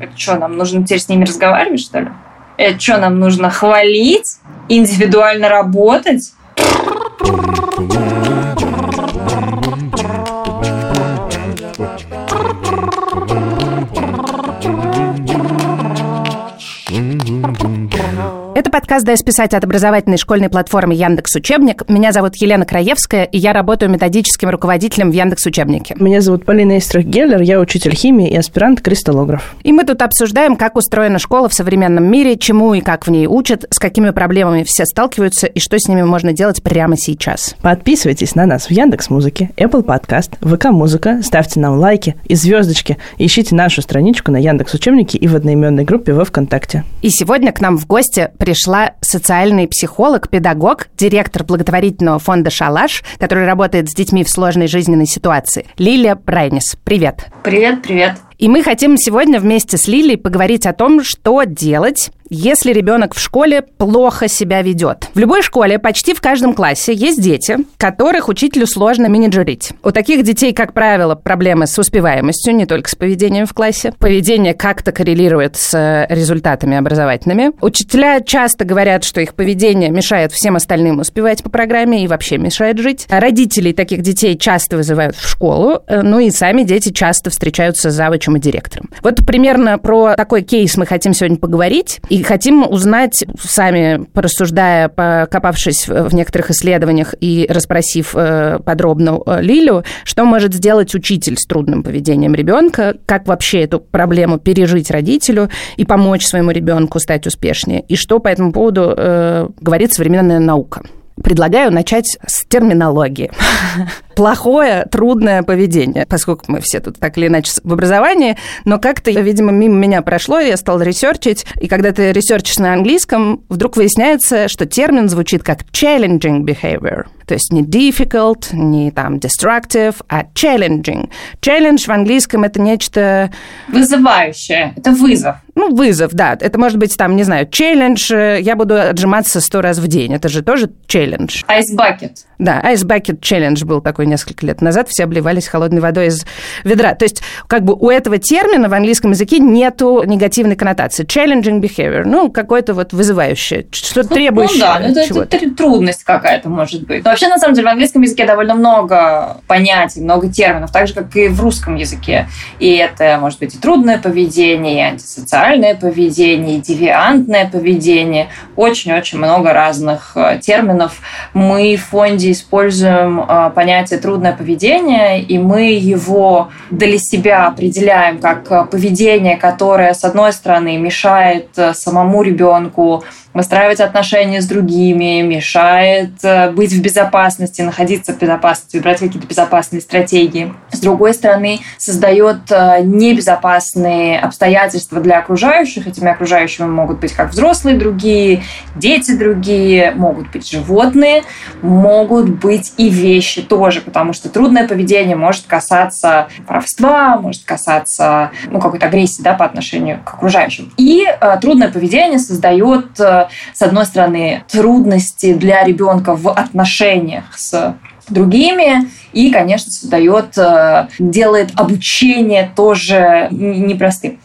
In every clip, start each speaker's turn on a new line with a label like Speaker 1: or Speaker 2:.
Speaker 1: Это что, нам нужно теперь с ними разговаривать, что ли? Это что, нам нужно хвалить, индивидуально работать?
Speaker 2: Подкаст «Дай списать» от образовательной школьной платформы Яндекс Учебник. Меня зовут Елена Краевская, и я работаю методическим руководителем в Яндекс Учебнике.
Speaker 3: Меня зовут Полина Истрах-Геллер, я учитель химии и аспирант-кристаллограф.
Speaker 2: И мы тут обсуждаем, как устроена школа в современном мире, чему и как в ней учат, с какими проблемами все сталкиваются и что с ними можно делать прямо сейчас.
Speaker 3: Подписывайтесь на нас в Яндекс Музыке, Apple Podcast, ВК Музыка, ставьте нам лайки и звездочки, ищите нашу страничку на Яндекс Учебнике и в одноименной группе во ВКонтакте.
Speaker 2: И сегодня к нам в гости пришла социальный психолог, педагог, директор благотворительного фонда «Шалаш», который работает с детьми в сложной жизненной ситуации. Лилия Брайнис. Привет.
Speaker 1: Привет, привет.
Speaker 2: И мы хотим сегодня вместе с Лилией поговорить о том, что делать, если ребенок в школе плохо себя ведет. В любой школе, почти в каждом классе, есть дети, которых учителю сложно менеджерить. У таких детей, как правило, проблемы с успеваемостью, не только с поведением в классе. Поведение как-то коррелирует с результатами образовательными. Учителя часто говорят, что их поведение мешает всем остальным успевать по программе и вообще мешает жить. Родителей таких детей часто вызывают в школу, э, ну и сами дети часто встречаются с завучем и директором. Вот примерно про такой кейс мы хотим сегодня поговорить. И хотим узнать, сами порассуждая, покопавшись в некоторых исследованиях и расспросив э, подробно э, Лилю, что может сделать учитель с трудным поведением ребенка, как вообще эту проблему пережить родителю и помочь своему ребенку стать успешнее, и что по этому поводу э, говорит современная наука. Предлагаю начать с терминологии. Плохое, трудное поведение, поскольку мы все тут так или иначе в образовании, но как-то, видимо, мимо меня прошло, я стала ресерчить, и когда ты ресерчишь на английском, вдруг выясняется, что термин звучит как challenging behavior. То есть не difficult, не там destructive, а challenging. Challenge в английском это нечто...
Speaker 1: Вызывающее. Это вызов.
Speaker 2: Ну, вызов, да. Это может быть там, не знаю, челлендж, я буду отжиматься сто раз в день. Это же тоже челлендж.
Speaker 1: Ice bucket.
Speaker 2: Да, Ice Bucket Challenge был такой несколько лет назад, все обливались холодной водой из ведра. То есть, как бы у этого термина в английском языке нету негативной коннотации. Challenging behavior, ну, какое-то вот вызывающее, что-то ну, требующее
Speaker 1: Ну да, ну, это, это трудность какая-то может быть. Но вообще, на самом деле, в английском языке довольно много понятий, много терминов, так же, как и в русском языке. И это может быть и трудное поведение, и антисоциальное поведение, и девиантное поведение. Очень-очень много разных э, терминов. Мы в фонде люди используем а, понятие трудное поведение, и мы его для себя определяем как а, поведение, которое, с одной стороны, мешает а, самому ребенку выстраивать отношения с другими, мешает э, быть в безопасности, находиться в безопасности, выбирать какие-то безопасные стратегии. С другой стороны, создает э, небезопасные обстоятельства для окружающих. Этими окружающими могут быть как взрослые другие, дети другие, могут быть животные, могут быть и вещи тоже, потому что трудное поведение может касаться воровства, может касаться ну, какой-то агрессии да, по отношению к окружающим. И э, трудное поведение создает э, с одной стороны, трудности для ребенка в отношениях с другими и, конечно, создает, э, делает обучение тоже непростым.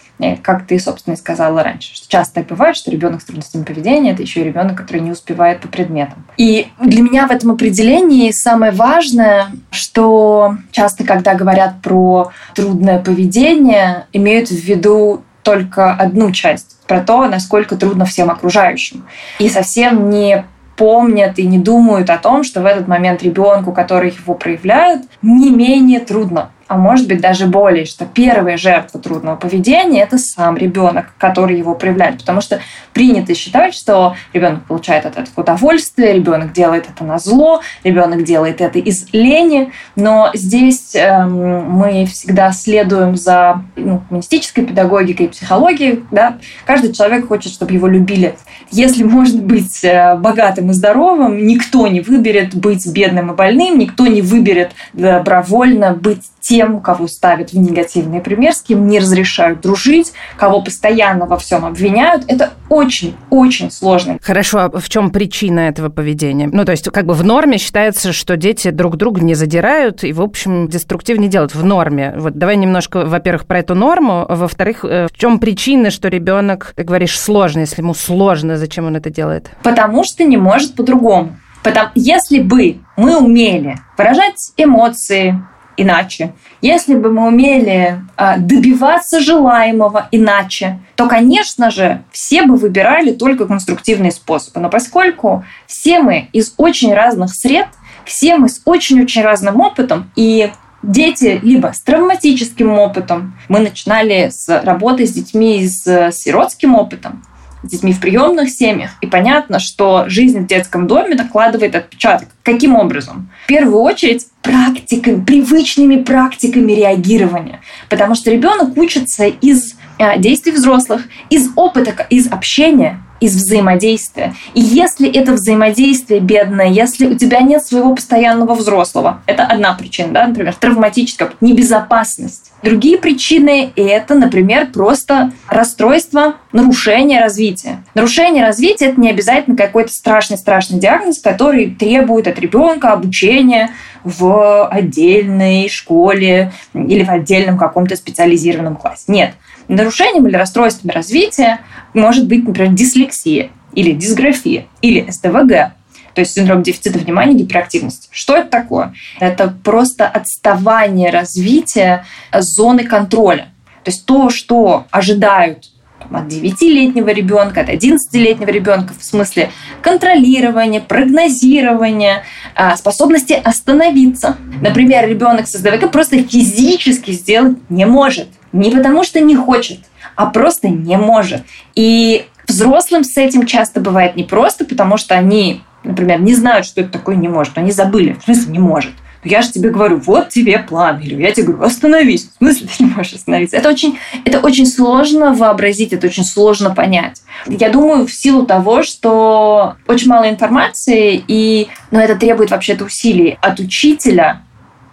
Speaker 1: Как ты, собственно, и сказала раньше, что часто так бывает, что ребенок с трудностями поведения это еще и ребенок, который не успевает по предметам. И для меня в этом определении самое важное, что часто, когда говорят про трудное поведение, имеют в виду только одну часть про то, насколько трудно всем окружающим. И совсем не помнят и не думают о том, что в этот момент ребенку, который его проявляет, не менее трудно а может быть даже более, что первая жертва трудного поведения – это сам ребенок, который его проявляет. Потому что принято считать, что ребенок получает от этого удовольствие, ребенок делает это на зло, ребенок делает это из лени. Но здесь э, мы всегда следуем за ну, гуманистической педагогикой и психологией. Да? Каждый человек хочет, чтобы его любили. Если можно быть э, богатым и здоровым, никто не выберет быть бедным и больным, никто не выберет добровольно быть тем, тем, кого ставят в негативный пример, с кем не разрешают дружить, кого постоянно во всем обвиняют. Это очень-очень сложно.
Speaker 2: Хорошо, а в чем причина этого поведения? Ну, то есть, как бы в норме считается, что дети друг друга не задирают и, в общем, деструктив не делают в норме. Вот давай немножко, во-первых, про эту норму, а во-вторых, э, в чем причина, что ребенок, ты говоришь, сложно, если ему сложно, зачем он это делает?
Speaker 1: Потому что не может по-другому. Потому, если бы мы умели выражать эмоции иначе, если бы мы умели э, добиваться желаемого иначе, то, конечно же, все бы выбирали только конструктивные способы. Но поскольку все мы из очень разных сред, все мы с очень-очень разным опытом, и дети либо с травматическим опытом, мы начинали с работы с детьми с сиротским опытом, с детьми в приемных семьях. И понятно, что жизнь в детском доме накладывает отпечаток. Каким образом? В первую очередь практиками, привычными практиками реагирования. Потому что ребенок учится из э, действий взрослых, из опыта, из общения, из взаимодействия. И если это взаимодействие бедное, если у тебя нет своего постоянного взрослого, это одна причина, да, например, травматическая небезопасность. Другие причины – это, например, просто расстройство, нарушение развития. Нарушение развития – это не обязательно какой-то страшный-страшный диагноз, который требует от ребенка обучения в отдельной школе или в отдельном каком-то специализированном классе. Нет. Нарушением или расстройствами развития может быть, например, дислексия или дисграфия или СДВГ, то есть синдром дефицита внимания, гиперактивности. Что это такое? Это просто отставание развития зоны контроля. То есть то, что ожидают от 9-летнего ребенка, от 11-летнего ребенка в смысле контролирования, прогнозирования, а, способности остановиться. Например, ребенок с СДВГ просто физически сделать не может. Не потому что не хочет, а просто не может. И взрослым с этим часто бывает непросто, потому что они например, не знают, что это такое не может. Они забыли. В смысле не может? Но я же тебе говорю, вот тебе план. Или я тебе говорю, остановись. В смысле ты не можешь остановиться? Это очень, это очень сложно вообразить, это очень сложно понять. Я думаю, в силу того, что очень мало информации, и, но это требует вообще-то усилий от учителя,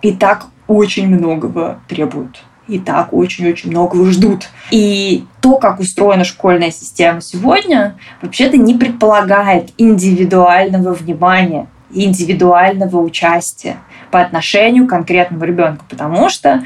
Speaker 1: и так очень многого требует и так очень-очень многого ждут. И то, как устроена школьная система сегодня, вообще-то не предполагает индивидуального внимания, индивидуального участия по отношению к конкретному ребенку, потому что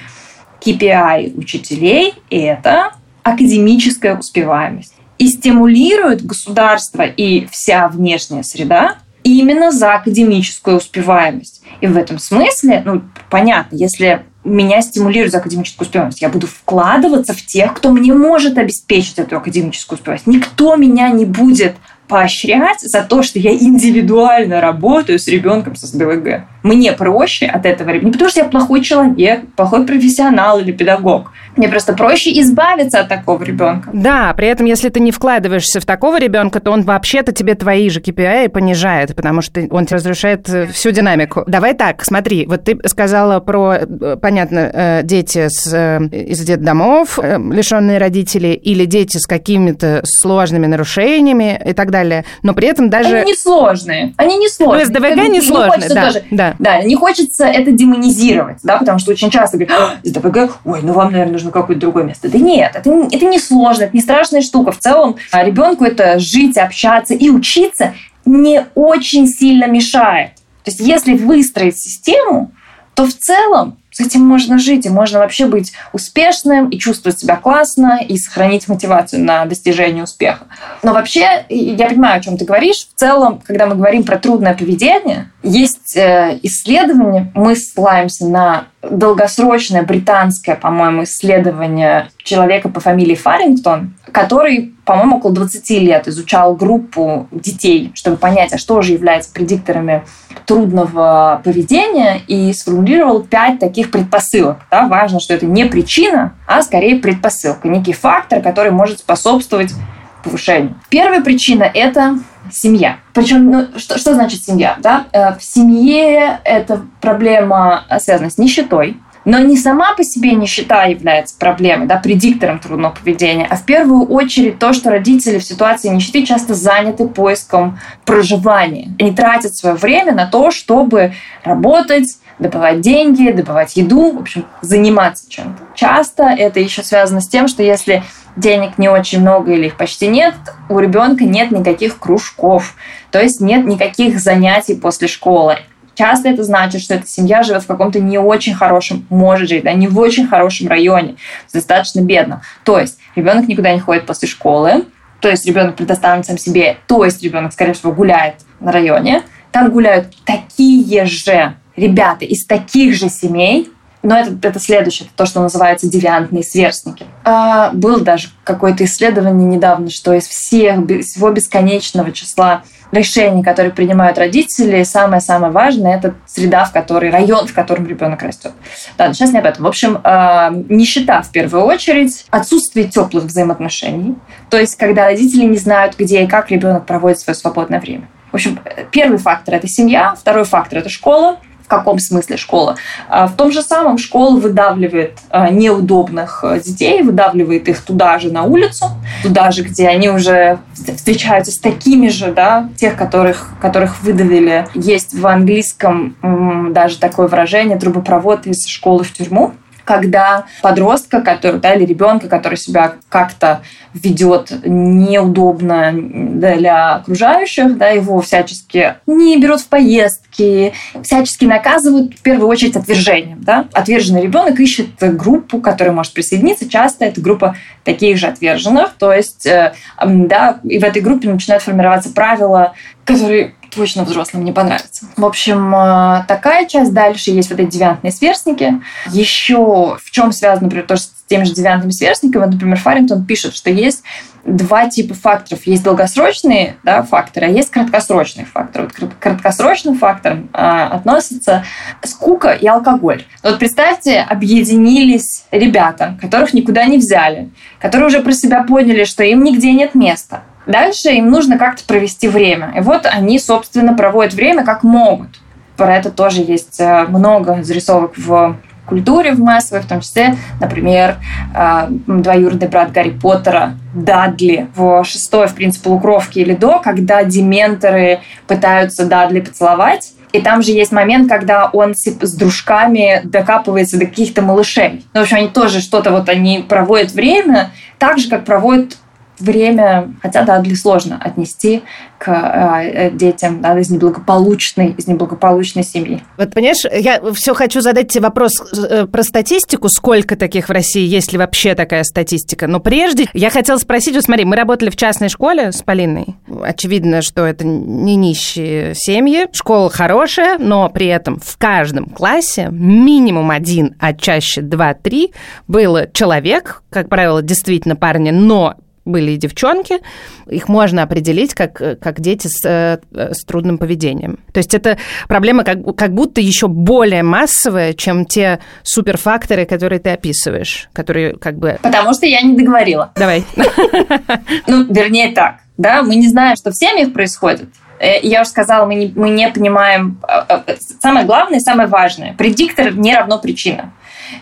Speaker 1: KPI учителей – это академическая успеваемость. И стимулирует государство и вся внешняя среда именно за академическую успеваемость. И в этом смысле, ну, понятно, если меня стимулирует за академическую успеваемость. Я буду вкладываться в тех, кто мне может обеспечить эту академическую успеваемость. Никто меня не будет поощрять за то, что я индивидуально работаю с ребенком со СДВГ. Мне проще от этого не потому, что я плохой человек, плохой профессионал или педагог. Мне просто проще избавиться от такого ребенка.
Speaker 2: Да, при этом, если ты не вкладываешься в такого ребенка, то он вообще-то тебе твои же KPI понижает, потому что он тебе разрушает э, всю динамику. Давай так, смотри, вот ты сказала про, э, понятно, э, дети с, из детдомов, лишенные родителей, или дети с какими-то сложными нарушениями и так далее, но при этом даже...
Speaker 1: Они не сложные, они не сложные.
Speaker 2: Ну, СДВГ не сложные, да,
Speaker 1: тоже, да. Не хочется это демонизировать, да, потому что очень часто говорят, «А, СДВГ, ой, ну вам, наверное, нужно какое-то другое место. Да нет, это, это не сложно, это не страшная штука. В целом а, ребенку это жить, общаться и учиться не очень сильно мешает. То есть если выстроить систему, то в целом с этим можно жить, и можно вообще быть успешным, и чувствовать себя классно, и сохранить мотивацию на достижение успеха. Но вообще, я понимаю, о чем ты говоришь. В целом, когда мы говорим про трудное поведение, есть э, исследования, мы ссылаемся на долгосрочное британское, по-моему, исследование человека по фамилии Фарингтон, который, по-моему, около 20 лет изучал группу детей, чтобы понять, а что же является предикторами трудного поведения, и сформулировал пять таких предпосылок. Да, важно, что это не причина, а скорее предпосылка, некий фактор, который может способствовать повышению. Первая причина – это семья. Причем, ну, что, что значит семья? Да? Э, в семье эта проблема связана с нищетой, но не сама по себе нищета является проблемой, да, предиктором трудного поведения, а в первую очередь то, что родители в ситуации нищеты часто заняты поиском проживания. Они тратят свое время на то, чтобы работать, добывать деньги, добывать еду, в общем, заниматься чем-то. Часто это еще связано с тем, что если денег не очень много или их почти нет, у ребенка нет никаких кружков, то есть нет никаких занятий после школы. Часто это значит, что эта семья живет в каком-то не очень хорошем, может жить, да, не в очень хорошем районе, достаточно бедном. То есть ребенок никуда не ходит после школы, то есть ребенок предоставлен сам себе, то есть ребенок, скорее всего, гуляет на районе. Там гуляют такие же ребята из таких же семей, но это, это следующее, это то, что называется девиантные сверстники. А, было даже какое-то исследование недавно, что из всех, всего бесконечного числа решений, которые принимают родители, самое-самое важное – это среда, в которой, район, в котором ребенок растет. Да, сейчас не об этом. В общем, а, нищета в первую очередь, отсутствие теплых взаимоотношений, то есть когда родители не знают, где и как ребенок проводит свое свободное время. В общем, первый фактор – это семья, второй фактор – это школа, каком смысле школа? А, в том же самом школа выдавливает а, неудобных э, детей, выдавливает их туда же на улицу, туда же, где они уже встречаются с такими же, да, тех, которых, которых выдавили. Есть в английском даже такое выражение «трубопровод из школы в тюрьму» когда подростка, который, да, или ребенка, который себя как-то ведет неудобно для окружающих, да, его всячески не берут в поездки, всячески наказывают в первую очередь отвержением. Да? Отверженный ребенок ищет группу, которая может присоединиться. Часто это группа таких же отверженных. То есть, э, да, и в этой группе начинают формироваться правила, которые точно взрослым не понравится. В общем, э, такая часть. Дальше есть вот эти девиантные сверстники. Еще в чем связано, например, то, что с теми же девиантными сверстниками, например, Фарингтон пишет, что есть два типа факторов. Есть долгосрочные да, факторы, а есть краткосрочные факторы. Вот к краткосрочным факторам а, относятся скука и алкоголь. Вот представьте, объединились ребята, которых никуда не взяли, которые уже про себя поняли, что им нигде нет места. Дальше им нужно как-то провести время. И вот они, собственно, проводят время как могут. Про это тоже есть э, много зарисовок в культуре, в массовой, в том числе, например, э, двоюродный брат Гарри Поттера Дадли в шестой, в принципе, полукровке или до, когда дементоры пытаются Дадли поцеловать, и там же есть момент, когда он с дружками докапывается до каких-то малышей. Ну, в общем, они тоже что-то вот, они проводят время так же, как проводят время, хотя Дадли сложно отнести к э, детям да, из неблагополучной, из неблагополучной семьи.
Speaker 2: Вот понимаешь, я все хочу задать тебе вопрос э, про статистику, сколько таких в России, есть ли вообще такая статистика. Но прежде я хотела спросить, вот смотри, мы работали в частной школе с Полиной. Очевидно, что это не нищие семьи. Школа хорошая, но при этом в каждом классе минимум один, а чаще два-три было человек, как правило, действительно парни, но были и девчонки, их можно определить как, как дети с, э, с трудным поведением. То есть это проблема как, как будто еще более массовая, чем те суперфакторы, которые ты описываешь, которые как бы...
Speaker 1: Потому что я не договорила.
Speaker 2: Давай.
Speaker 1: Ну, вернее так, да, мы не знаем, что в семьях происходит. Э, я уже сказала, мы не, мы не понимаем... Э, самое главное, самое важное. Предиктор не равно причина.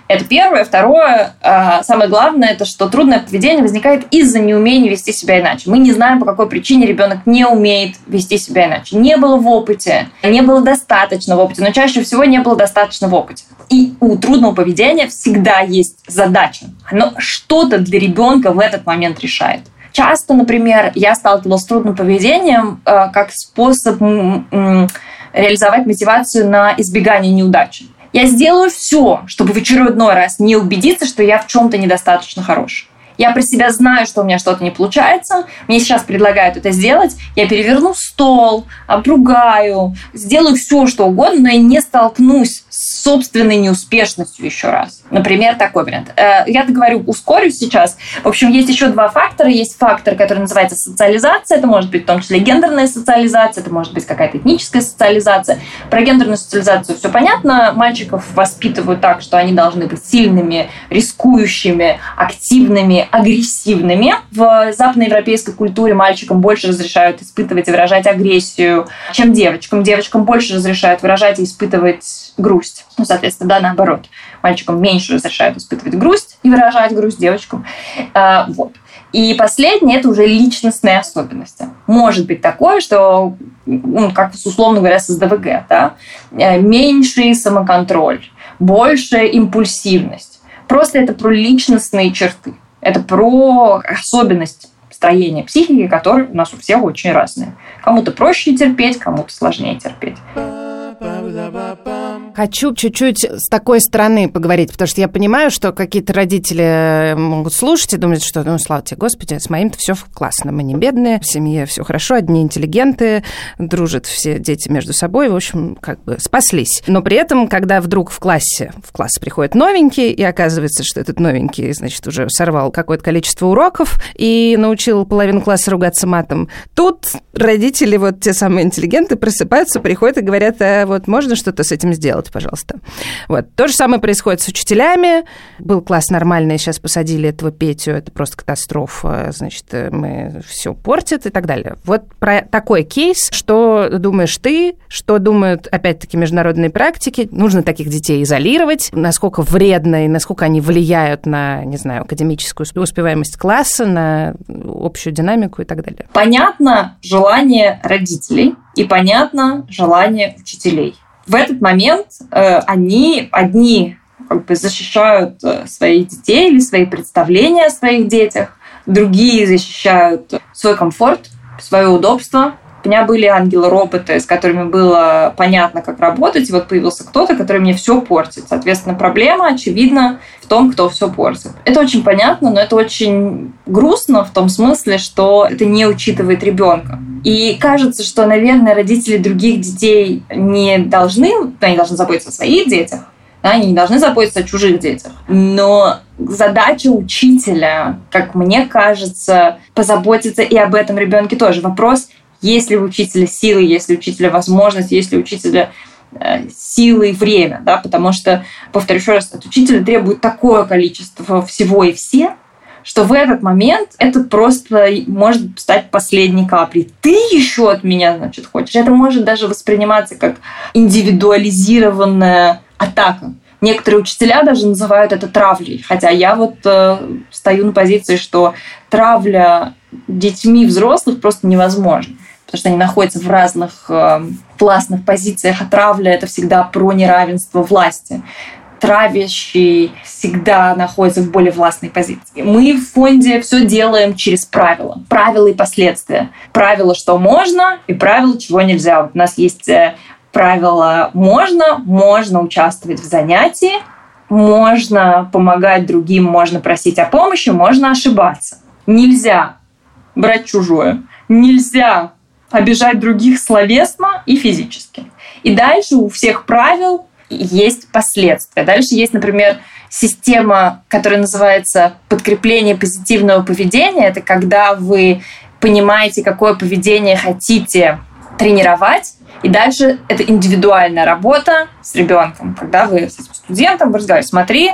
Speaker 1: Это первое. Второе, а, самое главное, это что трудное поведение возникает из-за неумения вести себя иначе. Мы не знаем, по какой причине ребенок не умеет вести себя иначе. Не было в опыте, не было достаточно в опыте, но чаще всего не было достаточно в опыте. И у трудного поведения всегда есть задача. Оно что-то для ребенка в этот момент решает. Часто, например, я сталкивалась с трудным поведением э, как способ реализовать мотивацию на избегание неудачи. Я сделаю все, чтобы в очередной раз не убедиться, что я в чем-то недостаточно хорош. Я про себя знаю, что у меня что-то не получается. Мне сейчас предлагают это сделать. Я переверну стол, обругаю, сделаю все, что угодно, но я не столкнусь собственной неуспешностью еще раз. Например, такой вариант. Э, я говорю, ускорюсь сейчас. В общем, есть еще два фактора. Есть фактор, который называется социализация. Это может быть в том числе гендерная социализация, это может быть какая-то этническая социализация. Про гендерную социализацию все понятно. Мальчиков воспитывают так, что они должны быть сильными, рискующими, активными, агрессивными. В западноевропейской культуре мальчикам больше разрешают испытывать и выражать агрессию, чем девочкам. Девочкам больше разрешают выражать и испытывать грусть. Ну, соответственно, да, наоборот. Мальчикам меньше разрешают испытывать грусть и выражать грусть девочкам. А, вот. И последнее – это уже личностные особенности. Может быть такое, что, ну, как условно говоря, с СДВГ, да, э, меньший самоконтроль, большая импульсивность. Просто это про личностные черты. Это про особенность строения психики, которые у нас у всех очень разные. Кому-то проще терпеть, кому-то сложнее терпеть.
Speaker 2: Хочу чуть-чуть с такой стороны поговорить, потому что я понимаю, что какие-то родители могут слушать и думать, что, ну, слава тебе, Господи, с моим-то все классно, мы не бедные, в семье все хорошо, одни интеллигенты, дружат все дети между собой, в общем, как бы спаслись. Но при этом, когда вдруг в классе, в класс приходит новенький, и оказывается, что этот новенький, значит, уже сорвал какое-то количество уроков и научил половину класса ругаться матом, тут родители, вот те самые интеллигенты, просыпаются, приходят и говорят, а вот можно что-то с этим сделать, пожалуйста. Вот. То же самое происходит с учителями. Был класс нормальный, сейчас посадили этого Петю, это просто катастрофа, значит, мы все портит и так далее. Вот про такой кейс, что думаешь ты, что думают, опять-таки, международные практики, нужно таких детей изолировать, насколько вредно и насколько они влияют на, не знаю, академическую успеваемость класса, на общую динамику и так далее.
Speaker 1: Понятно желание родителей и понятно желание учителей. В этот момент э, они одни как бы защищают э, своих детей или свои представления о своих детях, другие защищают свой комфорт, свое удобство, у меня были ангелы-роботы, с которыми было понятно, как работать. И вот появился кто-то, который мне все портит. Соответственно, проблема, очевидно, в том, кто все портит. Это очень понятно, но это очень грустно в том смысле, что это не учитывает ребенка. И кажется, что, наверное, родители других детей не должны, они должны заботиться о своих детях, да, они не должны заботиться о чужих детях. Но задача учителя, как мне кажется, позаботиться и об этом ребенке тоже. Вопрос, есть ли у учителя силы, есть ли у учителя возможность, есть ли у учителя э, силы и время, да, потому что, повторю еще раз, от учителя требует такое количество всего и все, что в этот момент это просто может стать последней каплей. Ты еще от меня, значит, хочешь. Это может даже восприниматься как индивидуализированная атака. Некоторые учителя даже называют это травлей. Хотя я вот э, стою на позиции, что травля детьми взрослых просто невозможна потому что они находятся в разных э, классных позициях, а травля – это всегда про неравенство власти травящий всегда находится в более властной позиции. Мы в фонде все делаем через правила. Правила и последствия. Правила, что можно, и правила, чего нельзя. У нас есть э, правила «можно», можно участвовать в занятии, можно помогать другим, можно просить о помощи, можно ошибаться. Нельзя брать чужое. Нельзя обижать других словесно и физически. И дальше у всех правил есть последствия. Дальше есть, например, система, которая называется подкрепление позитивного поведения. Это когда вы понимаете, какое поведение хотите тренировать, и дальше это индивидуальная работа с ребенком, когда вы с студентом разговариваете, смотри,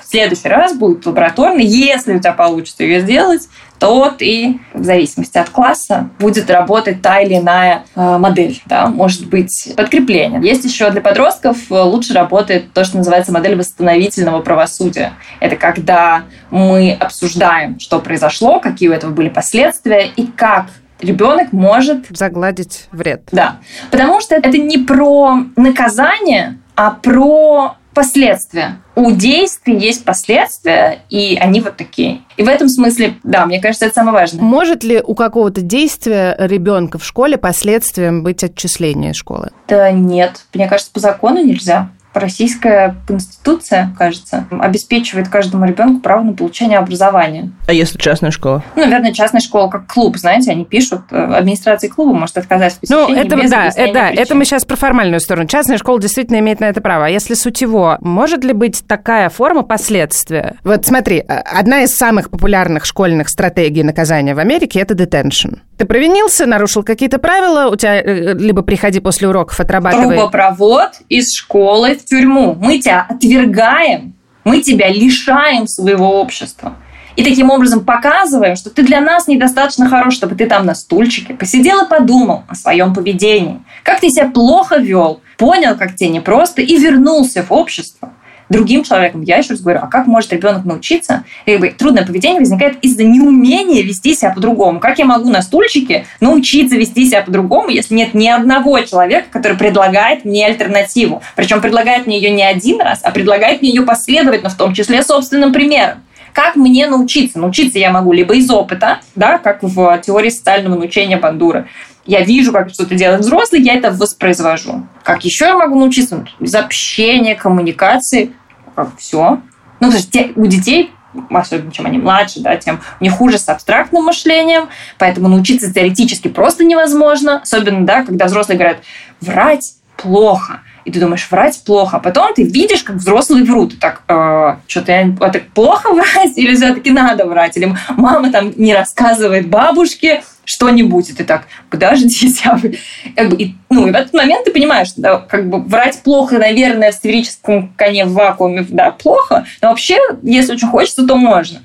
Speaker 1: в следующий раз будет лабораторный, если у тебя получится ее сделать, то ты, в зависимости от класса, будет работать та или иная э, модель. Да? Может быть, подкрепление. Есть еще для подростков э, лучше работает то, что называется модель восстановительного правосудия. Это когда мы обсуждаем, что произошло, какие у этого были последствия и как ребенок может
Speaker 2: загладить вред.
Speaker 1: Да. Потому что это не про наказание, а про последствия. У действий есть последствия, и они вот такие. И в этом смысле, да, мне кажется, это самое важное.
Speaker 2: Может ли у какого-то действия ребенка в школе последствием быть отчисление из школы?
Speaker 1: Да нет. Мне кажется, по закону нельзя. Российская конституция, кажется, обеспечивает каждому ребенку право на получение образования.
Speaker 3: А если частная школа?
Speaker 1: Ну, наверное, частная школа как клуб, знаете, они пишут, э, администрации клуба может отказать в
Speaker 2: посещении Ну, это, без да, это, да, это мы сейчас про формальную сторону. Частная школа действительно имеет на это право. А если сутево, может ли быть такая форма последствия? Вот смотри, э, одна из самых популярных школьных стратегий наказания в Америке – это detention. Ты провинился, нарушил какие-то правила, у тебя э, либо приходи после уроков, отрабатывай.
Speaker 1: Трубопровод из школы в тюрьму. Мы тебя отвергаем, мы тебя лишаем своего общества. И таким образом показываем, что ты для нас недостаточно хорош, чтобы ты там на стульчике посидел и подумал о своем поведении. Как ты себя плохо вел, понял, как тебе непросто, и вернулся в общество. Другим человеком. Я еще раз говорю, а как может ребенок научиться? Как бы, трудное поведение возникает из-за неумения вести себя по-другому. Как я могу на стульчике научиться вести себя по-другому, если нет ни одного человека, который предлагает мне альтернативу? Причем предлагает мне ее не один раз, а предлагает мне ее последовательно, в том числе собственным примером. Как мне научиться? Научиться я могу либо из опыта, да, как в теории социального научения Бандуры, я вижу, как что-то делает взрослый, я это воспроизвожу. Как еще я могу научиться? Из общения, коммуникации. Все. Ну, то есть у детей особенно чем они младше, да, тем у хуже с абстрактным мышлением, поэтому научиться теоретически просто невозможно, особенно, да, когда взрослые говорят, врать плохо. И ты думаешь, врать плохо. А потом ты видишь, как взрослые врут. Так, э, что-то я, это плохо врать или все-таки надо врать? Или мама там не рассказывает бабушке что-нибудь, и ты так, подождите, я... Как бы, и, ну, и в этот момент ты понимаешь, да, как бы врать плохо, наверное, в сферическом коне в вакууме, да, плохо, но вообще, если очень хочется, то можно.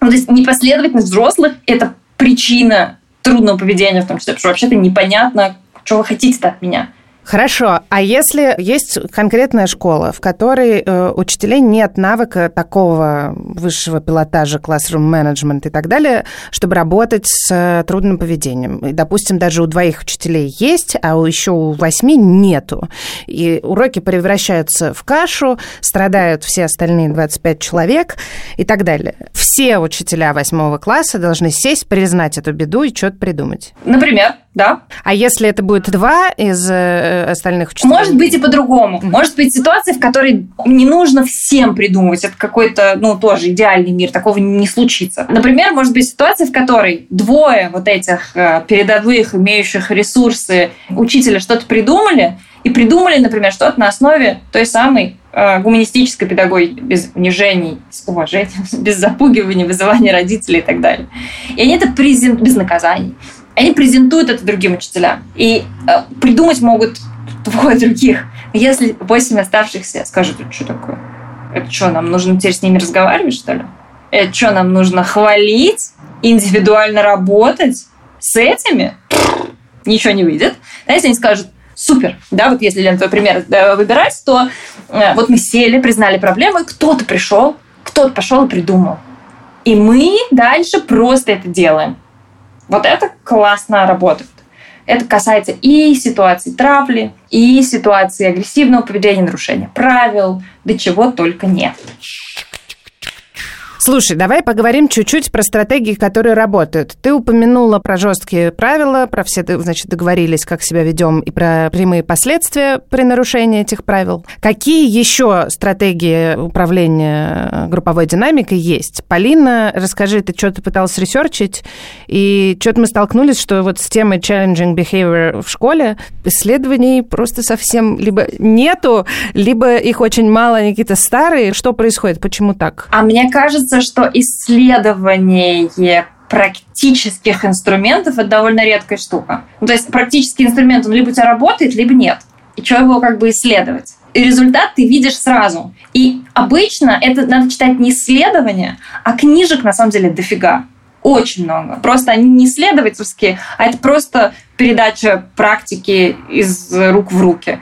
Speaker 1: Ну, то есть непоследовательность взрослых – это причина трудного поведения в том числе, потому что вообще-то непонятно, что вы хотите от меня.
Speaker 2: Хорошо, а если есть конкретная школа, в которой э, учителей нет навыка такого высшего пилотажа, management и так далее, чтобы работать с э, трудным поведением, и, допустим, даже у двоих учителей есть, а у еще у восьми нету, и уроки превращаются в кашу, страдают все остальные 25 человек и так далее. Все учителя восьмого класса должны сесть, признать эту беду и что-то придумать.
Speaker 1: Например, да.
Speaker 2: А если это будет два из э, остальных учителей?
Speaker 1: Может быть и по-другому. Может быть ситуация, в которой не нужно всем придумывать. Это какой-то, ну, тоже идеальный мир. Такого не случится. Например, может быть ситуация, в которой двое вот этих э, передовых, имеющих ресурсы учителя что-то придумали, и придумали, например, что-то на основе той самой э, гуманистической педагогики, без унижений, с уважением, без запугивания, вызывания родителей и так далее. И они это презент без наказаний они презентуют это другим учителям. И э, придумать могут двое других. Если восемь оставшихся скажут, что такое? Это что, нам нужно теперь с ними разговаривать, что ли? Это что, нам нужно хвалить, индивидуально работать с этими? Ничего не выйдет. А если они скажут, супер, да, вот если, Лен, твой пример э, выбирать, то э, вот мы сели, признали проблему, и кто-то пришел, кто-то пошел и придумал. И мы дальше просто это делаем. Вот это классно работает. Это касается и ситуации травли, и ситуации агрессивного поведения, нарушения правил, до чего только нет.
Speaker 2: Слушай, давай поговорим чуть-чуть про стратегии, которые работают. Ты упомянула про жесткие правила, про все, значит, договорились, как себя ведем, и про прямые последствия при нарушении этих правил. Какие еще стратегии управления групповой динамикой есть? Полина, расскажи, ты что-то пыталась ресерчить, и что-то мы столкнулись, что вот с темой challenging behavior в школе исследований просто совсем либо нету, либо их очень мало, они какие-то старые. Что происходит? Почему так?
Speaker 1: А мне кажется, кажется, что исследование практических инструментов это довольно редкая штука. Ну, то есть практический инструмент, он либо у тебя работает, либо нет. И что его как бы исследовать? И результат ты видишь сразу. И обычно это надо читать не исследования, а книжек на самом деле дофига. Очень много. Просто они не исследовательские, а это просто передача практики из рук в руки,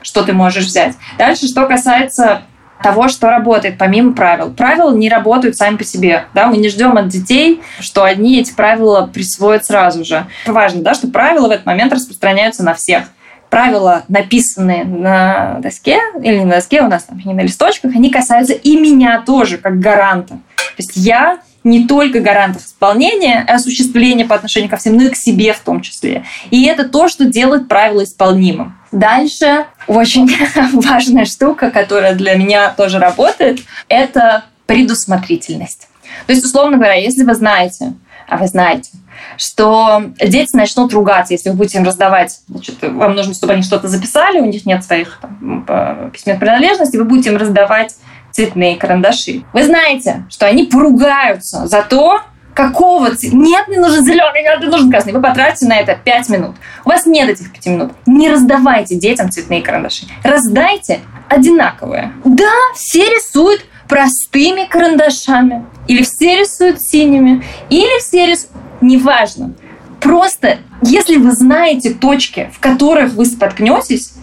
Speaker 1: что ты можешь взять. Дальше, что касается того, что работает помимо правил. Правила не работают сами по себе. Да? Мы не ждем от детей, что одни эти правила присвоят сразу же. Важно, да, что правила в этот момент распространяются на всех. Правила, написанные на доске или не на доске, у нас там не на листочках, они касаются и меня тоже, как гаранта. То есть я не только гарантов исполнения и осуществления по отношению ко всем, но и к себе в том числе. И это то, что делает правило исполнимым. Дальше очень важная штука, которая для меня тоже работает, это предусмотрительность. То есть, условно говоря, если вы знаете, а вы знаете, что дети начнут ругаться, если вы будете им раздавать, значит, вам нужно, чтобы они что-то записали, у них нет своих там, письменных принадлежностей, вы будете им раздавать цветные карандаши. Вы знаете, что они поругаются за то, какого цвета. Нет, мне нужен зеленый, нет, мне нужен красный. Вы потратите на это 5 минут. У вас нет этих 5 минут. Не раздавайте детям цветные карандаши. Раздайте одинаковые. Да, все рисуют простыми карандашами. Или все рисуют синими. Или все рисуют... Неважно. Просто, если вы знаете точки, в которых вы споткнетесь,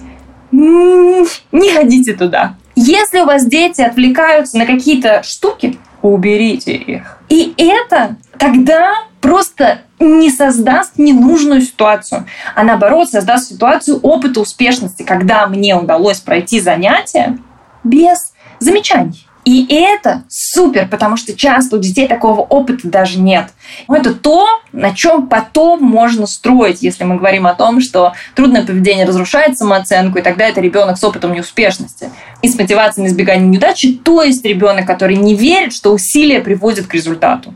Speaker 1: не ходите туда. Если у вас дети отвлекаются на какие-то штуки, уберите их. И это тогда просто не создаст ненужную ситуацию, а наоборот создаст ситуацию опыта успешности, когда мне удалось пройти занятие без замечаний. И это супер, потому что часто у детей такого опыта даже нет. Но это то, на чем потом можно строить, если мы говорим о том, что трудное поведение разрушает самооценку, и тогда это ребенок с опытом неуспешности. И с мотивацией на избегание неудачи, то есть ребенок, который не верит, что усилия приводят к результату.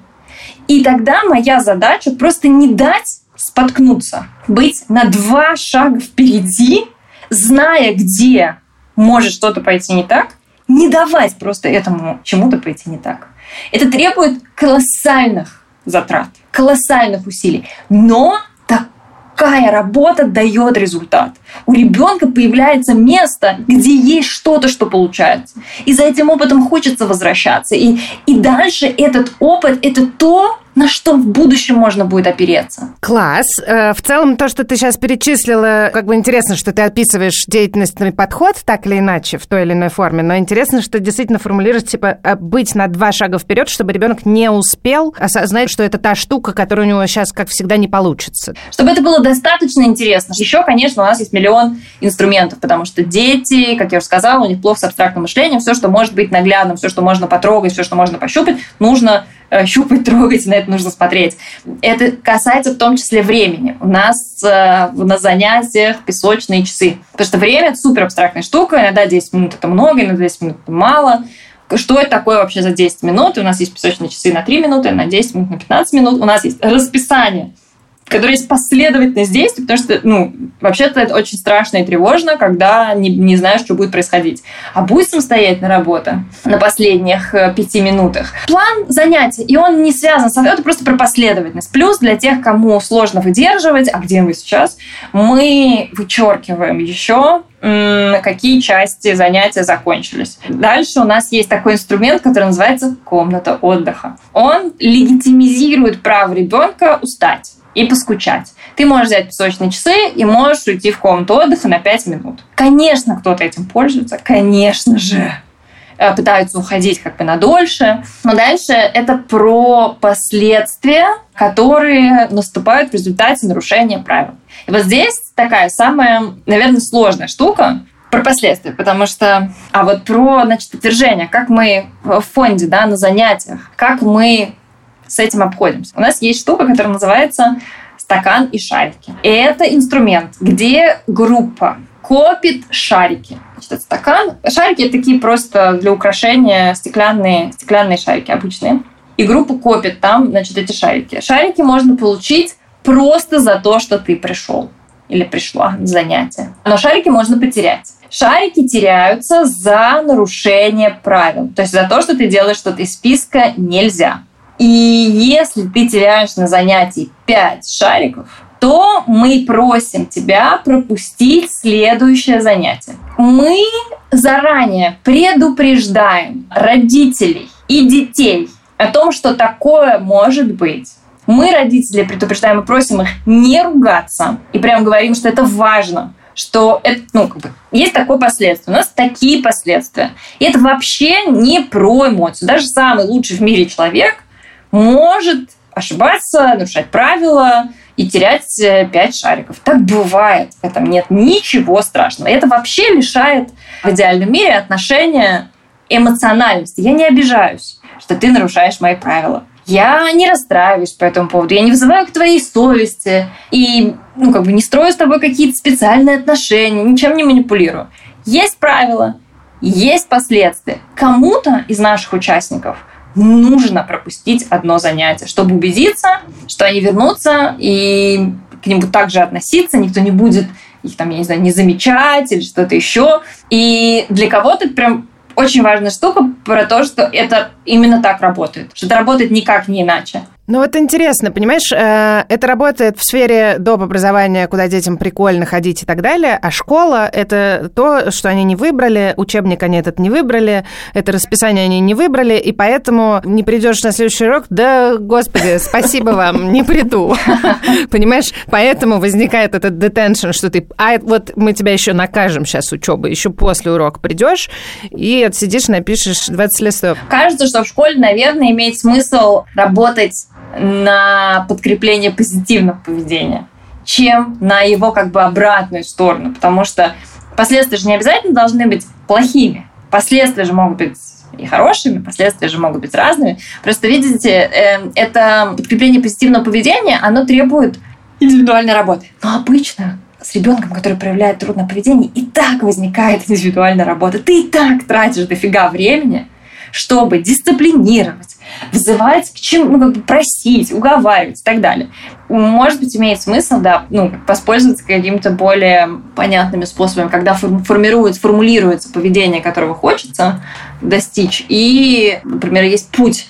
Speaker 1: И тогда моя задача просто не дать споткнуться, быть на два шага впереди, зная, где может что-то пойти не так, не давать просто этому чему-то пойти не так. Это требует колоссальных затрат, колоссальных усилий. Но такая работа дает результат. У ребенка появляется место, где есть что-то, что получается. И за этим опытом хочется возвращаться. И, и дальше этот опыт – это то, на что в будущем можно будет опереться.
Speaker 2: Класс. Э, в целом, то, что ты сейчас перечислила, как бы интересно, что ты описываешь деятельностный подход так или иначе, в той или иной форме, но интересно, что действительно формулируешь, типа, э, быть на два шага вперед, чтобы ребенок не успел осознать, что это та штука, которая у него сейчас, как всегда, не получится.
Speaker 1: Чтобы это было достаточно интересно. Еще, конечно, у нас есть миллион инструментов, потому что дети, как я уже сказала, у них плохо с абстрактным мышлением, все, что может быть наглядным, все, что можно потрогать, все, что можно пощупать, нужно щупать, трогать, на это нужно смотреть. Это касается в том числе времени. У нас э, на занятиях песочные часы. Потому что время – это супер абстрактная штука. Иногда 10 минут – это много, иногда 10 минут – это мало. Что это такое вообще за 10 минут? У нас есть песочные часы на 3 минуты, на 10 минут, на 15 минут. У нас есть расписание – которой есть последовательность действий, потому что, ну, вообще-то это очень страшно и тревожно, когда не, не знаешь, что будет происходить. А будет самостоятельная работа на последних э, пяти минутах. План занятий, и он не связан с... Это просто про последовательность. Плюс для тех, кому сложно выдерживать, а где мы сейчас, мы вычеркиваем еще какие части занятия закончились. Дальше у нас есть такой инструмент, который называется комната отдыха. Он легитимизирует право ребенка устать и поскучать. Ты можешь взять песочные часы и можешь уйти в комнату отдыха на 5 минут. Конечно, кто-то этим пользуется, конечно же э, пытаются уходить как бы на дольше. Но дальше это про последствия, которые наступают в результате нарушения правил. И вот здесь такая самая, наверное, сложная штука, про последствия, потому что... А вот про, значит, отвержение, как мы в фонде, да, на занятиях, как мы с этим обходимся. У нас есть штука, которая называется стакан и шарики. Это инструмент, где группа копит шарики. Значит, это стакан. Шарики такие просто для украшения стеклянные, стеклянные шарики обычные. И группа копит там, значит, эти шарики. Шарики можно получить просто за то, что ты пришел или пришла на занятие. Но шарики можно потерять. Шарики теряются за нарушение правил. То есть за то, что ты делаешь что-то из списка нельзя. И если ты теряешь на занятии 5 шариков, то мы просим тебя пропустить следующее занятие. Мы заранее предупреждаем родителей и детей о том, что такое может быть. Мы, родители, предупреждаем и просим их не ругаться. И прям говорим, что это важно что это, ну, как бы, есть такое последствие. У нас такие последствия. И это вообще не про эмоцию. Даже самый лучший в мире человек может ошибаться, нарушать правила и терять э, пять шариков. Так бывает. В этом нет ничего страшного. это вообще лишает в идеальном мире отношения эмоциональности. Я не обижаюсь, что ты нарушаешь мои правила. Я не расстраиваюсь по этому поводу, я не вызываю к твоей совести и, ну, как бы не строю с тобой какие-то специальные отношения, ничем не манипулирую. Есть правила, есть последствия. Кому-то из наших участников – нужно пропустить одно занятие, чтобы убедиться, что они вернутся и к ним также относиться, никто не будет их там, я не знаю, не замечать или что-то еще. И для кого-то это прям очень важная штука про то, что это именно так работает, что это работает никак не иначе.
Speaker 2: Ну вот интересно, понимаешь, э, это работает в сфере доп. образования, куда детям прикольно ходить и так далее, а школа — это то, что они не выбрали, учебник они этот не выбрали, это расписание они не выбрали, и поэтому не придешь на следующий урок, да, господи, спасибо вам, не приду. Понимаешь, поэтому возникает этот детеншн, что ты, а вот мы тебя еще накажем сейчас учебы, еще после урока придешь и отсидишь, напишешь 20 листов.
Speaker 1: Кажется, что в школе, наверное, имеет смысл работать на подкрепление позитивного поведения, чем на его как бы обратную сторону, потому что последствия же не обязательно должны быть плохими. Последствия же могут быть и хорошими, последствия же могут быть разными. Просто, видите, э, это подкрепление позитивного поведения, оно требует индивидуальной работы. Но обычно с ребенком, который проявляет трудное поведение, и так возникает индивидуальная работа. Ты и так тратишь дофига времени, чтобы дисциплинировать, взывать к чему, ну, как бы просить, уговаривать и так далее. Может быть, имеет смысл, да, ну, воспользоваться какими-то более понятными способами, когда формируется, формулируется поведение, которого хочется достичь, и, например, есть путь.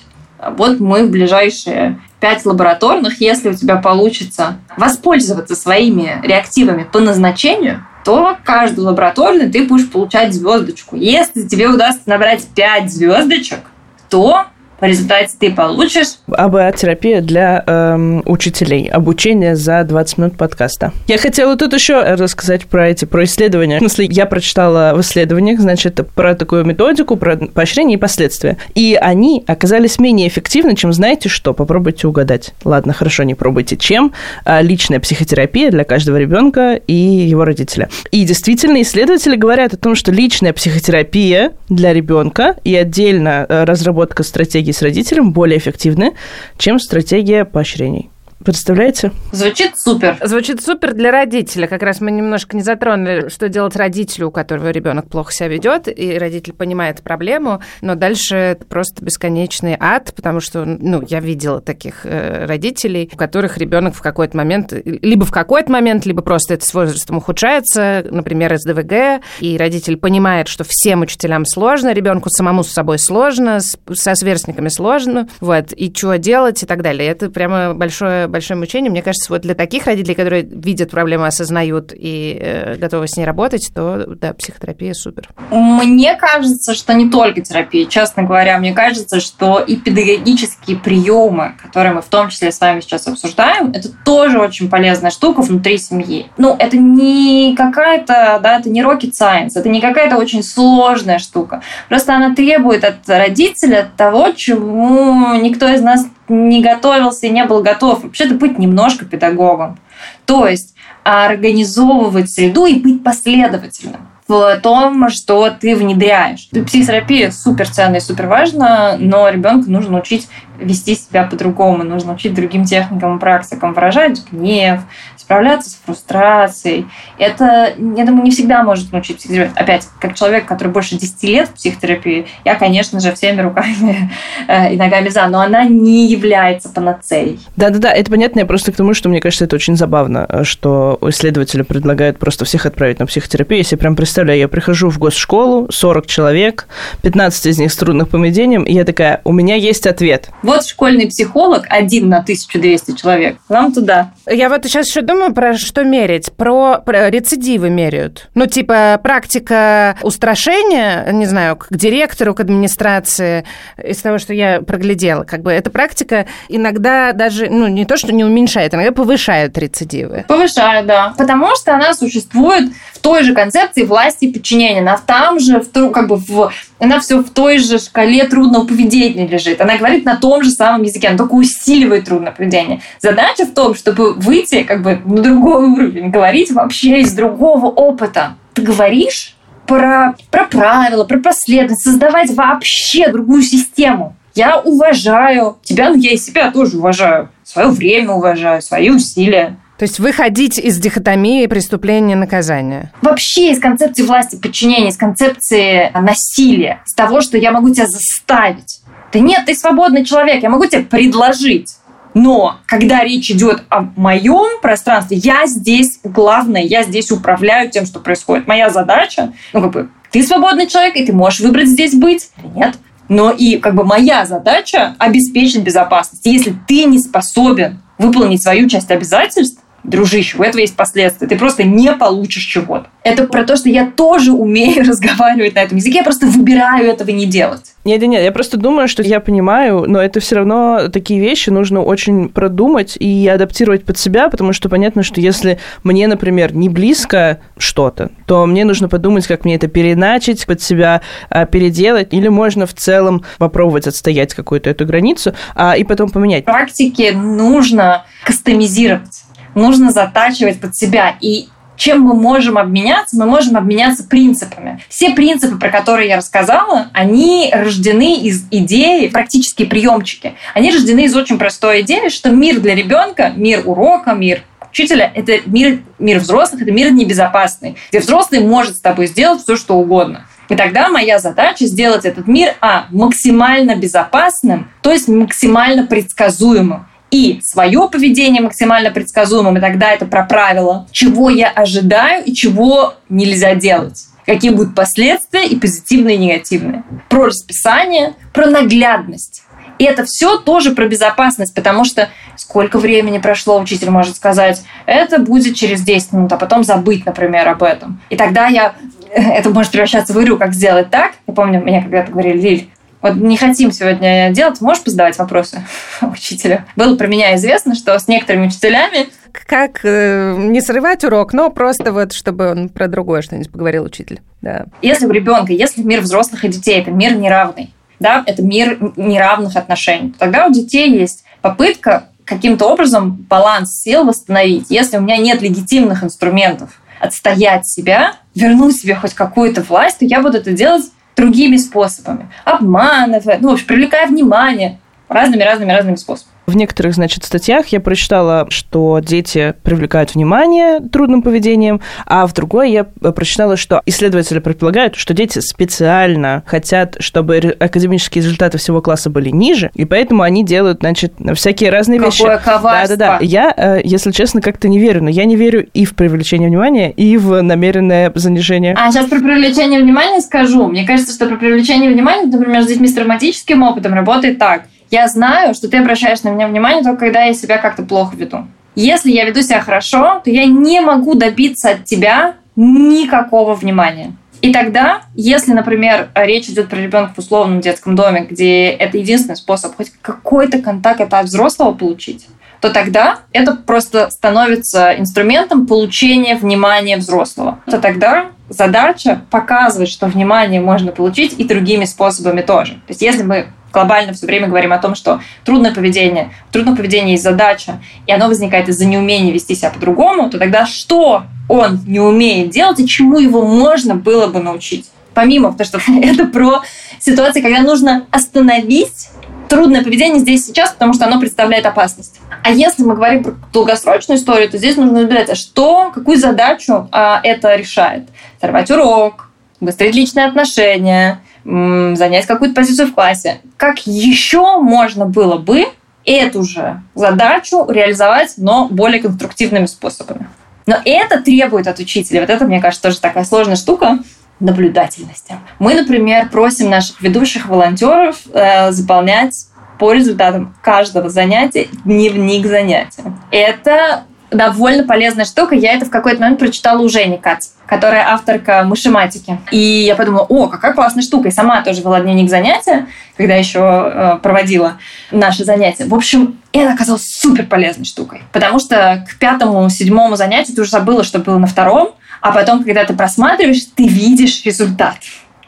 Speaker 1: Вот мы в ближайшие пять лабораторных, если у тебя получится воспользоваться своими реактивами по назначению, то каждую лабораторную ты будешь получать звездочку. Если тебе удастся набрать пять звездочек, то в результате ты получишь...
Speaker 3: АБА-терапия для эм, учителей. Обучение за 20 минут подкаста. Я хотела тут еще рассказать про эти, про исследования. В смысле, я прочитала в исследованиях, значит, про такую методику, про поощрение и последствия. И они оказались менее эффективны, чем знаете что? Попробуйте угадать. Ладно, хорошо, не пробуйте. Чем? А, личная психотерапия для каждого ребенка и его родителя. И действительно, исследователи говорят о том, что личная психотерапия для ребенка и отдельно э, разработка стратегии стратегии с родителем более эффективны, чем стратегия поощрений. Представляете?
Speaker 1: Звучит супер.
Speaker 2: Звучит супер для родителя. Как раз мы немножко не затронули, что делать родителю, у которого ребенок плохо себя ведет, и родитель понимает проблему, но дальше это просто бесконечный ад, потому что, ну, я видела таких э, родителей, у которых ребенок в какой-то момент, либо в какой-то момент, либо просто это с возрастом ухудшается, например, СДВГ, и родитель понимает, что всем учителям сложно, ребенку самому с собой сложно, с, со сверстниками сложно, вот, и что делать и так далее. Это прямо большое большое мучение. Мне кажется, вот для таких родителей, которые видят проблему, осознают и э, готовы с ней работать, то, да, психотерапия супер.
Speaker 1: Мне кажется, что не только терапия. Честно говоря, мне кажется, что и педагогические приемы, которые мы в том числе с вами сейчас обсуждаем, это тоже очень полезная штука внутри семьи. Ну, это не какая-то, да, это не rocket science, это не какая-то очень сложная штука. Просто она требует от родителя того, чему никто из нас не готовился и не был готов вообще-то быть немножко педагогом. То есть организовывать среду и быть последовательным в том, что ты внедряешь. Психотерапия супер ценная и супер важна, но ребенку нужно учить вести себя по-другому, нужно учить другим техникам и практикам, выражать гнев, справляться с фрустрацией. Это, я думаю, не всегда может научить психотерапевт. Опять, как человек, который больше 10 лет в психотерапии, я, конечно же, всеми руками э, и ногами за, но она не является панацеей.
Speaker 3: Да-да-да, это понятно. Я просто к тому, что мне кажется, это очень забавно, что исследователи предлагают просто всех отправить на психотерапию. Если прям представляю, я прихожу в госшколу, 40 человек, 15 из них с трудным поведением, и я такая, у меня есть ответ.
Speaker 1: Вот школьный психолог один на 1200 человек. Вам туда.
Speaker 2: Я вот сейчас еще думаю, думаю, про что мерить. Про, про рецидивы меряют. Ну, типа, практика устрашения, не знаю, к директору, к администрации, из того, что я проглядела, как бы эта практика иногда даже, ну, не то, что не уменьшает, иногда повышает рецидивы.
Speaker 1: Повышает, да. Потому что она существует в той же концепции власти и подчинения. Она там же, в, как бы в, она все в той же шкале трудного поведения лежит. Она говорит на том же самом языке, она только усиливает трудное поведение. Задача в том, чтобы выйти как бы на другой уровень, говорить вообще из другого опыта. Ты говоришь про, про правила, про последовательность, создавать вообще другую систему. Я уважаю тебя, но я и себя тоже уважаю. Свое время уважаю, свои усилия.
Speaker 2: То есть выходить из дихотомии преступления и наказания?
Speaker 1: Вообще из концепции власти, подчинения, из концепции насилия, из того, что я могу тебя заставить. Да нет, ты свободный человек, я могу тебе предложить. Но когда речь идет о моем пространстве, я здесь главное, я здесь управляю тем, что происходит. Моя задача, ну как бы, ты свободный человек, и ты можешь выбрать здесь быть или нет. но и как бы моя задача обеспечить безопасность. Если ты не способен выполнить свою часть обязательств, дружище, у этого есть последствия. Ты просто не получишь чего-то. Это про то, что я тоже умею разговаривать на этом языке, я просто выбираю этого не делать.
Speaker 3: Нет, нет, я просто думаю, что я понимаю, но это все равно такие вещи нужно очень продумать и адаптировать под себя, потому что понятно, что если мне, например, не близко что-то, то мне нужно подумать, как мне это переначить под себя, а, переделать, или можно в целом попробовать отстоять какую-то эту границу, а, и потом поменять. В
Speaker 1: практике нужно кастомизировать нужно затачивать под себя. И чем мы можем обменяться? Мы можем обменяться принципами. Все принципы, про которые я рассказала, они рождены из идеи, практические приемчики. Они рождены из очень простой идеи, что мир для ребенка, мир урока, мир учителя – это мир, мир взрослых, это мир небезопасный, где взрослый может с тобой сделать все, что угодно. И тогда моя задача сделать этот мир, а, максимально безопасным, то есть максимально предсказуемым и свое поведение максимально предсказуемым, и тогда это про правила, чего я ожидаю и чего нельзя делать какие будут последствия и позитивные, и негативные. Про расписание, про наглядность. И это все тоже про безопасность, потому что сколько времени прошло, учитель может сказать, это будет через 10 минут, а потом забыть, например, об этом. И тогда я это может превращаться в игру, как сделать так. Я помню, мне когда-то говорили, Лиль, вот не хотим сегодня делать, можешь позадавать вопросы учителю? Было про меня известно, что с некоторыми учителями...
Speaker 2: Как э, не срывать урок, но просто вот, чтобы он про другое что-нибудь поговорил учитель. Да.
Speaker 1: Если у ребенка, если мир взрослых и детей, это мир неравный, да, это мир неравных отношений, тогда у детей есть попытка каким-то образом баланс сил восстановить. Если у меня нет легитимных инструментов отстоять себя, вернуть себе хоть какую-то власть, то я буду это делать другими способами. Обманывая, ну, в общем, привлекая внимание разными-разными-разными способами.
Speaker 3: В некоторых, значит, статьях я прочитала, что дети привлекают внимание трудным поведением, а в другой я прочитала, что исследователи предполагают, что дети специально хотят, чтобы академические результаты всего класса были ниже, и поэтому они делают, значит, всякие разные
Speaker 1: Какое
Speaker 3: вещи.
Speaker 1: коварство.
Speaker 3: Да-да-да. Я, э, если честно, как-то не верю, но я не верю и в привлечение внимания, и в намеренное занижение.
Speaker 1: А сейчас про привлечение внимания скажу. Мне кажется, что про привлечение внимания, например, с детьми с травматическим опытом работает так – я знаю, что ты обращаешь на меня внимание только когда я себя как-то плохо веду. Если я веду себя хорошо, то я не могу добиться от тебя никакого внимания. И тогда, если, например, речь идет про ребенка в условном детском доме, где это единственный способ хоть какой-то контакт от взрослого получить, то тогда это просто становится инструментом получения внимания взрослого. То тогда задача показывать, что внимание можно получить и другими способами тоже. То есть если мы глобально все время говорим о том, что трудное поведение, трудное поведение есть задача, и оно возникает из-за неумения вести себя по-другому, то тогда что он не умеет делать и чему его можно было бы научить? Помимо того, что это про ситуации, когда нужно остановить трудное поведение здесь сейчас, потому что оно представляет опасность. А если мы говорим про долгосрочную историю, то здесь нужно разбирать, а что, какую задачу а, это решает. Сорвать урок, выстроить личные отношения, занять какую-то позицию в классе. Как еще можно было бы эту же задачу реализовать, но более конструктивными способами? Но это требует от учителя. Вот это, мне кажется, тоже такая сложная штука наблюдательности. Мы, например, просим наших ведущих волонтеров э, заполнять по результатам каждого занятия дневник занятия. Это довольно полезная штука. Я это в какой-то момент прочитала у Жени Кац, которая авторка мышематики. И я подумала, о, какая классная штука. И сама тоже вела дневник занятия, когда еще э, проводила наши занятия. В общем, это оказалось супер полезной штукой. Потому что к пятому, седьмому занятию ты уже забыла, что было на втором, а потом, когда ты просматриваешь, ты видишь результат.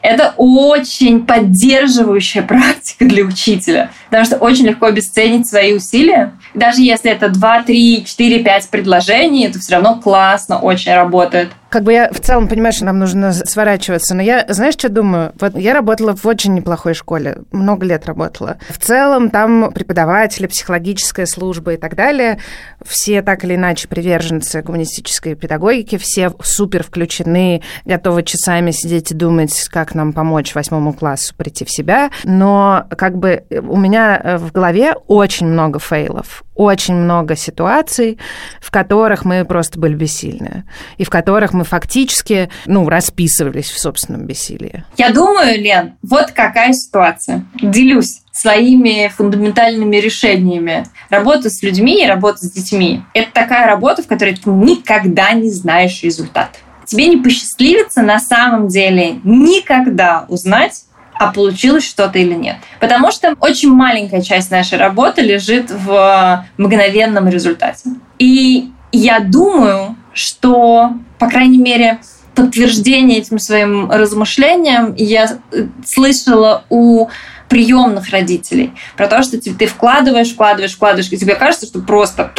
Speaker 1: Это очень поддерживающая практика для учителя, потому что очень легко обесценить свои усилия. Даже если это 2, 3, 4, 5 предложений, это все равно классно, очень работает.
Speaker 2: Как бы я в целом понимаю, что нам нужно сворачиваться, но я, знаешь, что думаю? Вот я работала в очень неплохой школе, много лет работала. В целом там преподаватели, психологическая служба и так далее, все так или иначе приверженцы коммунистической педагогики, все супер включены, готовы часами сидеть и думать, как нам помочь восьмому классу прийти в себя. Но как бы у меня в голове очень много фейлов очень много ситуаций, в которых мы просто были бессильны, и в которых мы фактически, ну, расписывались в собственном бессилии.
Speaker 1: Я думаю, Лен, вот какая ситуация. Делюсь своими фундаментальными решениями. Работа с людьми и работа с детьми – это такая работа, в которой ты никогда не знаешь результат. Тебе не посчастливится на самом деле никогда узнать, а получилось что-то или нет. Потому что очень маленькая часть нашей работы лежит в мгновенном результате. И я думаю, что, по крайней мере, подтверждение этим своим размышлениям я слышала у приемных родителей про то, что ты вкладываешь, вкладываешь, вкладываешь, и тебе кажется, что просто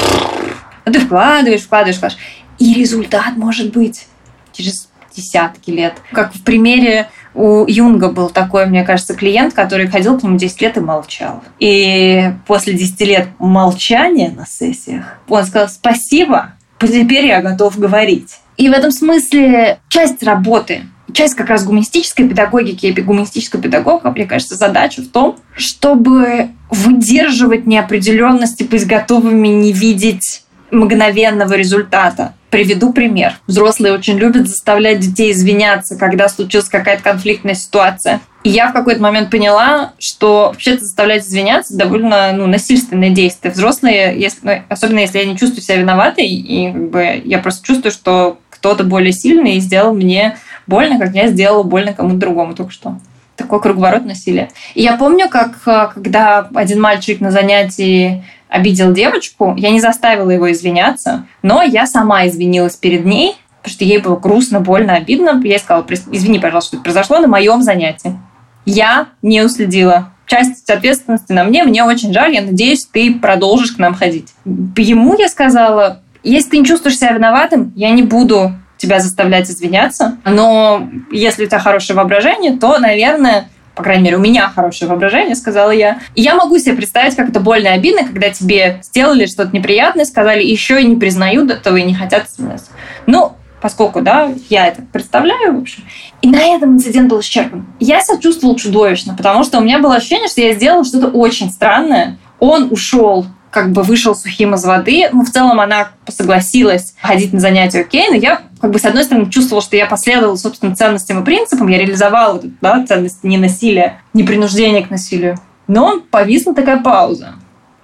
Speaker 1: ты вкладываешь, вкладываешь, вкладываешь, и результат может быть через десятки лет. Как в примере у Юнга был такой, мне кажется, клиент, который ходил к нему 10 лет и молчал. И после 10 лет молчания на сессиях он сказал «Спасибо, теперь я готов говорить». И в этом смысле часть работы, часть как раз гуманистической педагогики и гуманистического педагога, мне кажется, задача в том, чтобы выдерживать неопределенность и быть готовыми не видеть мгновенного результата. Приведу пример. Взрослые очень любят заставлять детей извиняться, когда случилась какая-то конфликтная ситуация. И я в какой-то момент поняла, что вообще-то заставлять извиняться довольно ну, насильственное действие. Взрослые, если, ну, особенно если я не чувствую себя виноватой, и как бы, я просто чувствую, что кто-то более сильный и сделал мне больно, как я сделала больно кому-то другому только что. Такой круговорот насилия. И я помню, как э, когда один мальчик на занятии обидел девочку, я не заставила его извиняться, но я сама извинилась перед ней, потому что ей было грустно, больно, обидно. Я ей сказала, извини, пожалуйста, что это произошло на моем занятии. Я не уследила. Часть ответственности на мне, мне очень жаль, я надеюсь, ты продолжишь к нам ходить. Ему я сказала, если ты не чувствуешь себя виноватым, я не буду тебя заставлять извиняться. Но если у тебя хорошее воображение, то, наверное, по крайней мере, у меня хорошее воображение, сказала я. И я могу себе представить, как это больно и обидно, когда тебе сделали что-то неприятное, сказали, еще и не признают этого и не хотят извиняться. Ну, поскольку, да, я это представляю, в общем. И на этом инцидент был исчерпан. Я себя чувствовала чудовищно, потому что у меня было ощущение, что я сделала что-то очень странное. Он ушел как бы вышел сухим из воды. Ну, в целом она согласилась ходить на занятия окей, но я как бы с одной стороны чувствовала, что я последовала собственным ценностям и принципам, я реализовала да, ценность не насилия, не принуждения к насилию. Но повисла такая пауза.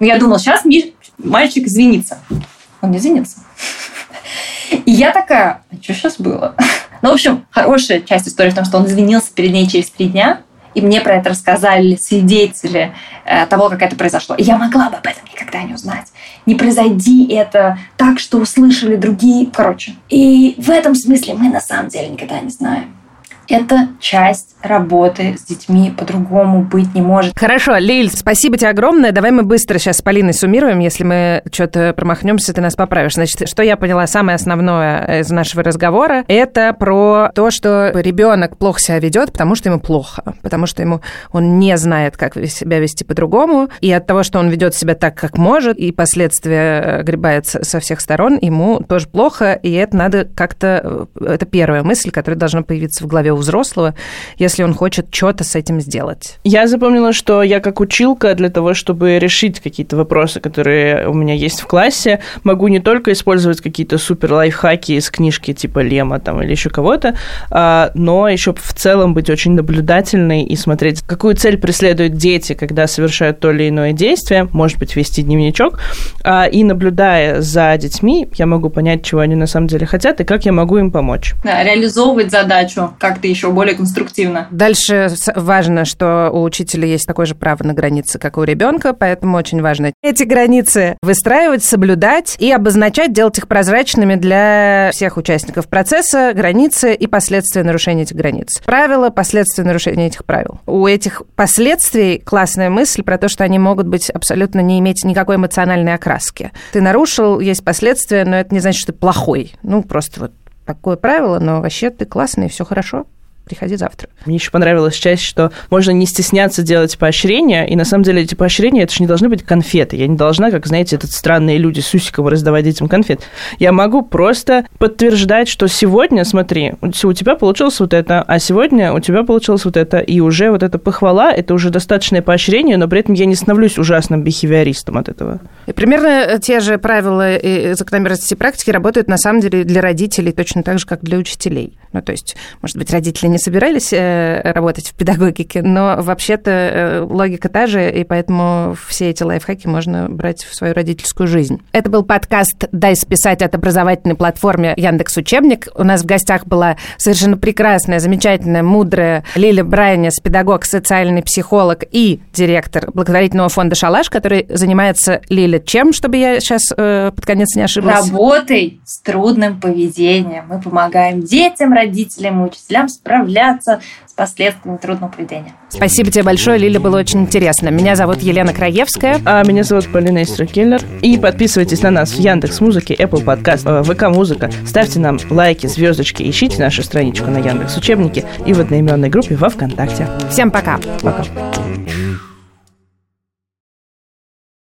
Speaker 1: Я думала, сейчас мальчик извинится. Он не извинится. И я такая, а что сейчас было? Ну, в общем, хорошая часть истории в том, что он извинился перед ней через три дня, и мне про это рассказали свидетели э, того, как это произошло. И я могла бы об этом никогда не узнать. Не произойди это так, что услышали другие. Короче. И в этом смысле мы на самом деле никогда не знаем. Это часть работы с детьми по-другому быть не может.
Speaker 2: Хорошо, Лиль, спасибо тебе огромное. Давай мы быстро сейчас с Полиной суммируем. Если мы что-то промахнемся, ты нас поправишь. Значит, что я поняла, самое основное из нашего разговора, это про то, что ребенок плохо себя ведет, потому что ему плохо, потому что ему он не знает, как себя вести по-другому, и от того, что он ведет себя так, как может, и последствия гребает со всех сторон, ему тоже плохо, и это надо как-то... Это первая мысль, которая должна появиться в голове взрослого. Я если он хочет что-то с этим сделать.
Speaker 3: Я запомнила, что я как училка для того, чтобы решить какие-то вопросы, которые у меня есть в классе, могу не только использовать какие-то супер лайфхаки из книжки типа Лема там или еще кого-то, а, но еще в целом быть очень наблюдательной и смотреть, какую цель преследуют дети, когда совершают то или иное действие, может быть, вести дневничок, а, и наблюдая за детьми, я могу понять, чего они на самом деле хотят и как я могу им помочь.
Speaker 1: Да, реализовывать задачу как-то еще более конструктивно.
Speaker 2: Дальше важно, что у учителя есть такое же право на границы, как и у ребенка, поэтому очень важно эти границы выстраивать, соблюдать и обозначать, делать их прозрачными для всех участников процесса, границы и последствия нарушения этих границ. Правила, последствия нарушения этих правил. У этих последствий классная мысль про то, что они могут быть абсолютно не иметь никакой эмоциональной окраски. Ты нарушил, есть последствия, но это не значит, что ты плохой. Ну, просто вот такое правило, но вообще ты классный, все хорошо приходи завтра.
Speaker 3: Мне еще понравилась часть, что можно не стесняться делать поощрения, и на самом деле эти поощрения, это же не должны быть конфеты. Я не должна, как, знаете, этот странные люди с усиком раздавать детям конфет. Я могу просто подтверждать, что сегодня, смотри, у тебя получилось вот это, а сегодня у тебя получилось вот это, и уже вот эта похвала, это уже достаточное поощрение, но при этом я не становлюсь ужасным бихевиористом от этого.
Speaker 2: Примерно те же правила и закономерности практики работают на самом деле для родителей точно так же, как для учителей. Ну, то есть, может быть, родители не собирались э, работать в педагогике, но вообще-то э, логика та же, и поэтому все эти лайфхаки можно брать в свою родительскую жизнь. Это был подкаст «Дай списать» от образовательной платформы Яндекс Учебник. У нас в гостях была совершенно прекрасная, замечательная, мудрая Лиля Брайнес, педагог, социальный психолог и директор благотворительного фонда «Шалаш», который занимается, Лиля, чем, чтобы я сейчас э, под конец не ошиблась?
Speaker 1: Работой с трудным поведением. Мы помогаем детям, родителям и учителям справляться с последствиями трудного поведения.
Speaker 2: Спасибо тебе большое, Лиля, было очень интересно. Меня зовут Елена Краевская.
Speaker 3: А меня зовут Полина Истракеллер. И подписывайтесь на нас в Яндекс Музыке, Apple Podcast, ВК Музыка. Ставьте нам лайки, звездочки, ищите нашу страничку на Яндекс Учебнике и в одноименной группе во ВКонтакте.
Speaker 2: Всем пока.
Speaker 3: Пока.